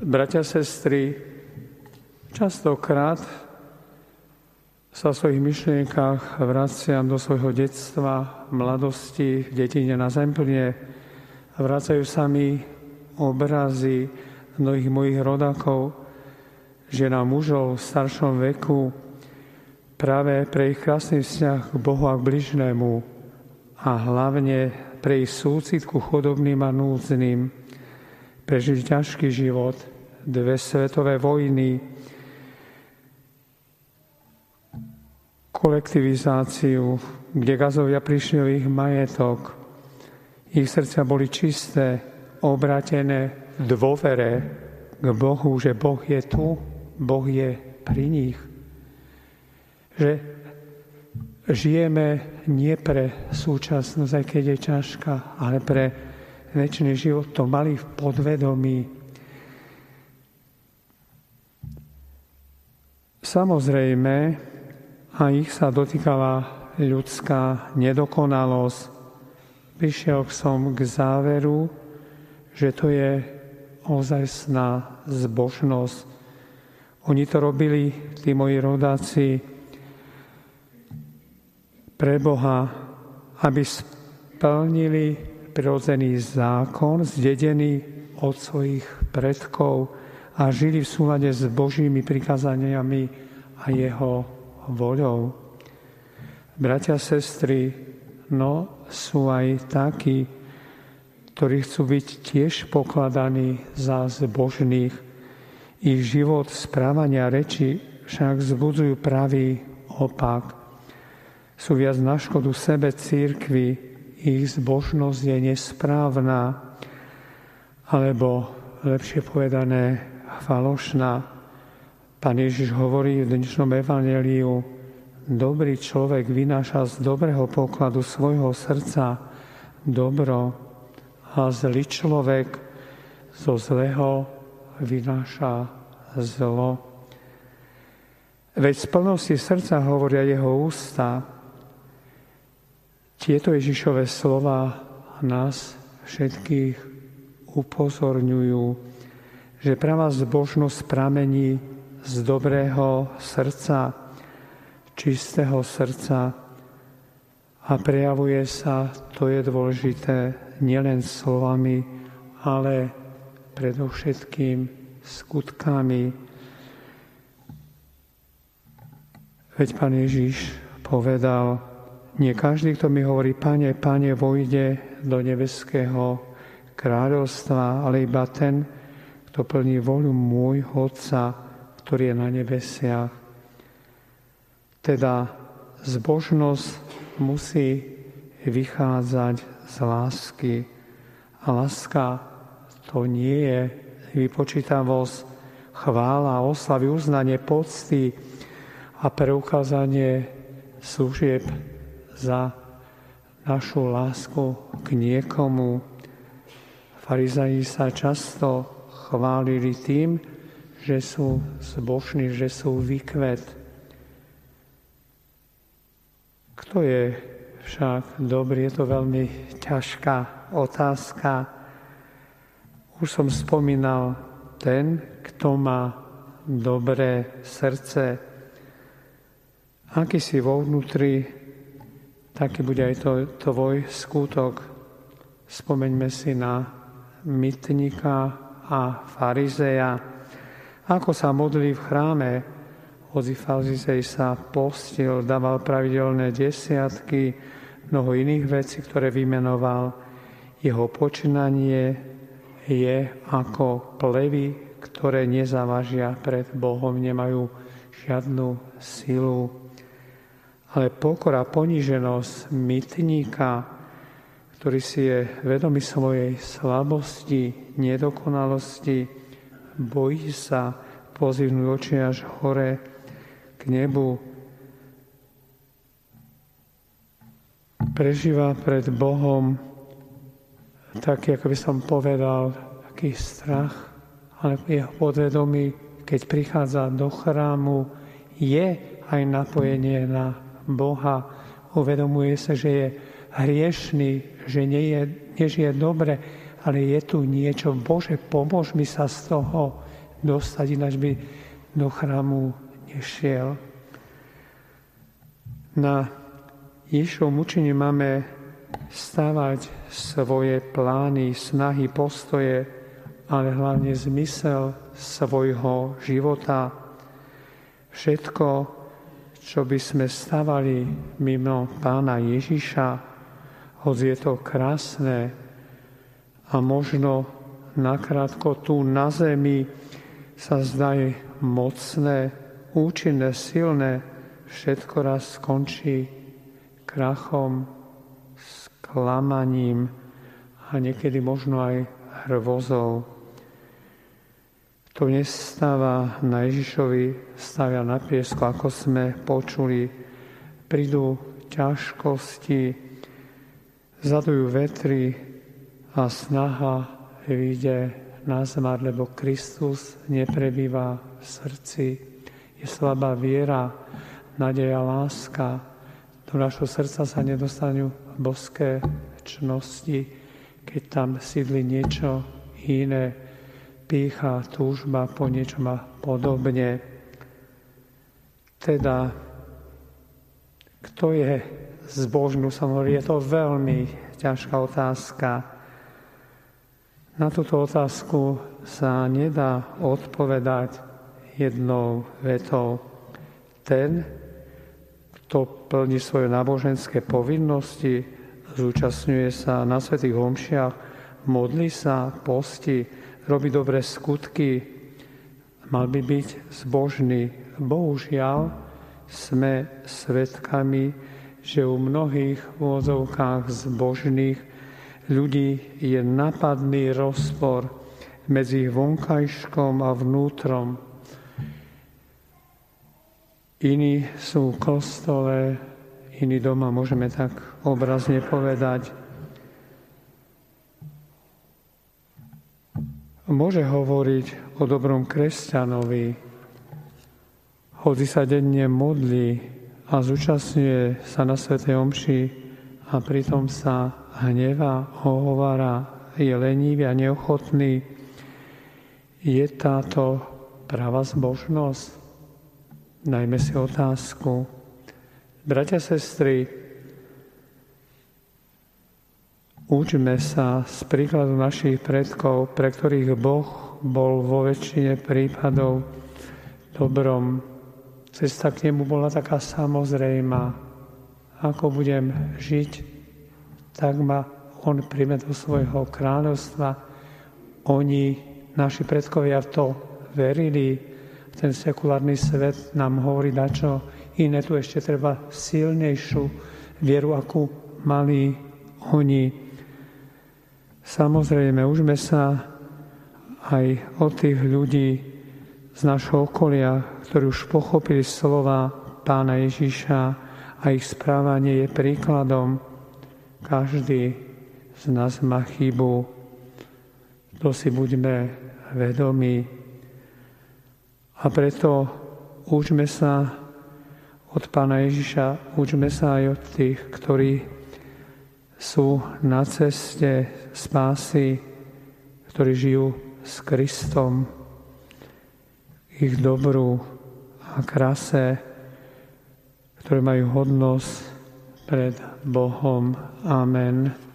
Bratia, sestry, častokrát sa v svojich myšlienkach vraciam do svojho detstva, mladosti, detine na zemplne. Vracajú sa mi obrazy mnohých mojich rodákov, žena mužov v staršom veku, práve pre ich krásny vzťah k Bohu a k bližnému a hlavne pre ich súcit ku chodobným a núdznym, prežiť ťažký život, dve svetové vojny, kolektivizáciu, kde gazovia prišli o ich majetok. Ich srdcia boli čisté, obratené v dôvere k Bohu, že Boh je tu, Boh je pri nich že žijeme nie pre súčasnosť, aj keď je ťažká, ale pre väčší život. To mali v podvedomí. Samozrejme, a ich sa dotýkala ľudská nedokonalosť. Prišiel som k záveru, že to je ozajstná zbožnosť. Oni to robili, tí moji rodáci, pre Boha, aby splnili prirodzený zákon, zdedený od svojich predkov a žili v súlade s Božími prikázaniami a jeho voľou. Bratia, sestry, no sú aj takí, ktorí chcú byť tiež pokladaní za zbožných. Ich život, správania, reči však zbudzujú pravý opak sú viac na škodu sebe církvy, ich zbožnosť je nesprávna, alebo lepšie povedané falošná. Pán Ježiš hovorí v dnešnom evaneliu, dobrý človek vynáša z dobrého pokladu svojho srdca dobro a zlý človek zo zlého vynáša zlo. Veď z plnosti srdca hovoria jeho ústa, tieto Ježišové slova nás všetkých upozorňujú, že pravá zbožnosť pramení z dobrého srdca, čistého srdca a prejavuje sa, to je dôležité, nielen slovami, ale predovšetkým skutkami. Veď Pán Ježiš povedal, nie každý, kto mi hovorí, Pane, Pane, vojde do nebeského kráľovstva, ale iba ten, kto plní voľu môjho Otca, ktorý je na nebesiach. Teda zbožnosť musí vychádzať z lásky. A láska to nie je vypočítavosť, chvála, oslavy, uznanie, pocty a preukázanie služieb za našu lásku k niekomu. Farizaji sa často chválili tým, že sú zbožní, že sú vykvet. Kto je však dobrý? Je to veľmi ťažká otázka. Už som spomínal ten, kto má dobré srdce. Aký si vo vnútri taký bude aj to, tvoj skútok. Spomeňme si na mytníka a farizeja, ako sa modlí v chráme. Hoci farizej sa postil, dával pravidelné desiatky, mnoho iných vecí, ktoré vymenoval. Jeho počínanie je ako plevy, ktoré nezavažia pred Bohom, nemajú žiadnu silu ale pokora, poníženosť mytníka, ktorý si je vedomý svojej slabosti, nedokonalosti, bojí sa pozivnúť oči až hore k nebu, prežíva pred Bohom taký, ako by som povedal, taký strach, ale jeho podvedomí, keď prichádza do chrámu, je aj napojenie na Boha, uvedomuje sa, že je hriešný, že nie je, nežije dobre, ale je tu niečo. Bože, pomôž mi sa z toho dostať, ináč by do chrámu nešiel. Na Ježišovom mučení máme stávať svoje plány, snahy, postoje, ale hlavne zmysel svojho života. Všetko, čo by sme stávali mimo pána Ježiša, hoď je to krásne a možno nakrátko tu na zemi sa zdá mocné, účinné, silné, všetko raz skončí krachom, sklamaním a niekedy možno aj hrvozou. To nestáva na Ježišovi, stavia na piesku, ako sme počuli. Prídu ťažkosti, zadujú vetry a snaha vyjde na zmar, lebo Kristus neprebýva v srdci. Je slabá viera, nadeja, láska. Do našho srdca sa nedostanú boské čnosti, keď tam sídli niečo iné, pícha, túžba po niečom a podobne. Teda, kto je zbožnú, som hovorí, je to veľmi ťažká otázka. Na túto otázku sa nedá odpovedať jednou vetou. Ten, kto plní svoje náboženské povinnosti, zúčastňuje sa na svetých homšiach, modlí sa, posti, robí dobré skutky, mal by byť zbožný. Bohužiaľ sme svetkami, že u mnohých vôzovkách zbožných ľudí je napadný rozpor medzi vonkajškom a vnútrom. Iní sú v kostole, iní doma, môžeme tak obrazne povedať. Môže hovoriť o dobrom kresťanovi, hodí sa denne modlí a zúčastňuje sa na Svetej Omši a pritom sa hneva, hovára, je lenivý a neochotný. Je táto práva zbožnosť? Najmä si otázku. Bratia, sestry, učme sa z príkladu našich predkov, pre ktorých Boh bol vo väčšine prípadov dobrom. Cesta k nemu bola taká samozrejma. Ako budem žiť, tak ma on príjme do svojho kráľovstva. Oni, naši predkovia, v to verili, ten sekulárny svet nám hovorí čo iné, tu ešte treba silnejšiu vieru, akú mali oni. Samozrejme, užme sa aj od tých ľudí z našho okolia, ktorí už pochopili slova pána Ježíša a ich správanie je príkladom. Každý z nás má chybu, to si buďme vedomí. A preto učme sa od Pána Ježiša, učme sa aj od tých, ktorí sú na ceste spásy, ktorí žijú s Kristom, ich dobru a krase, ktoré majú hodnosť pred Bohom. Amen.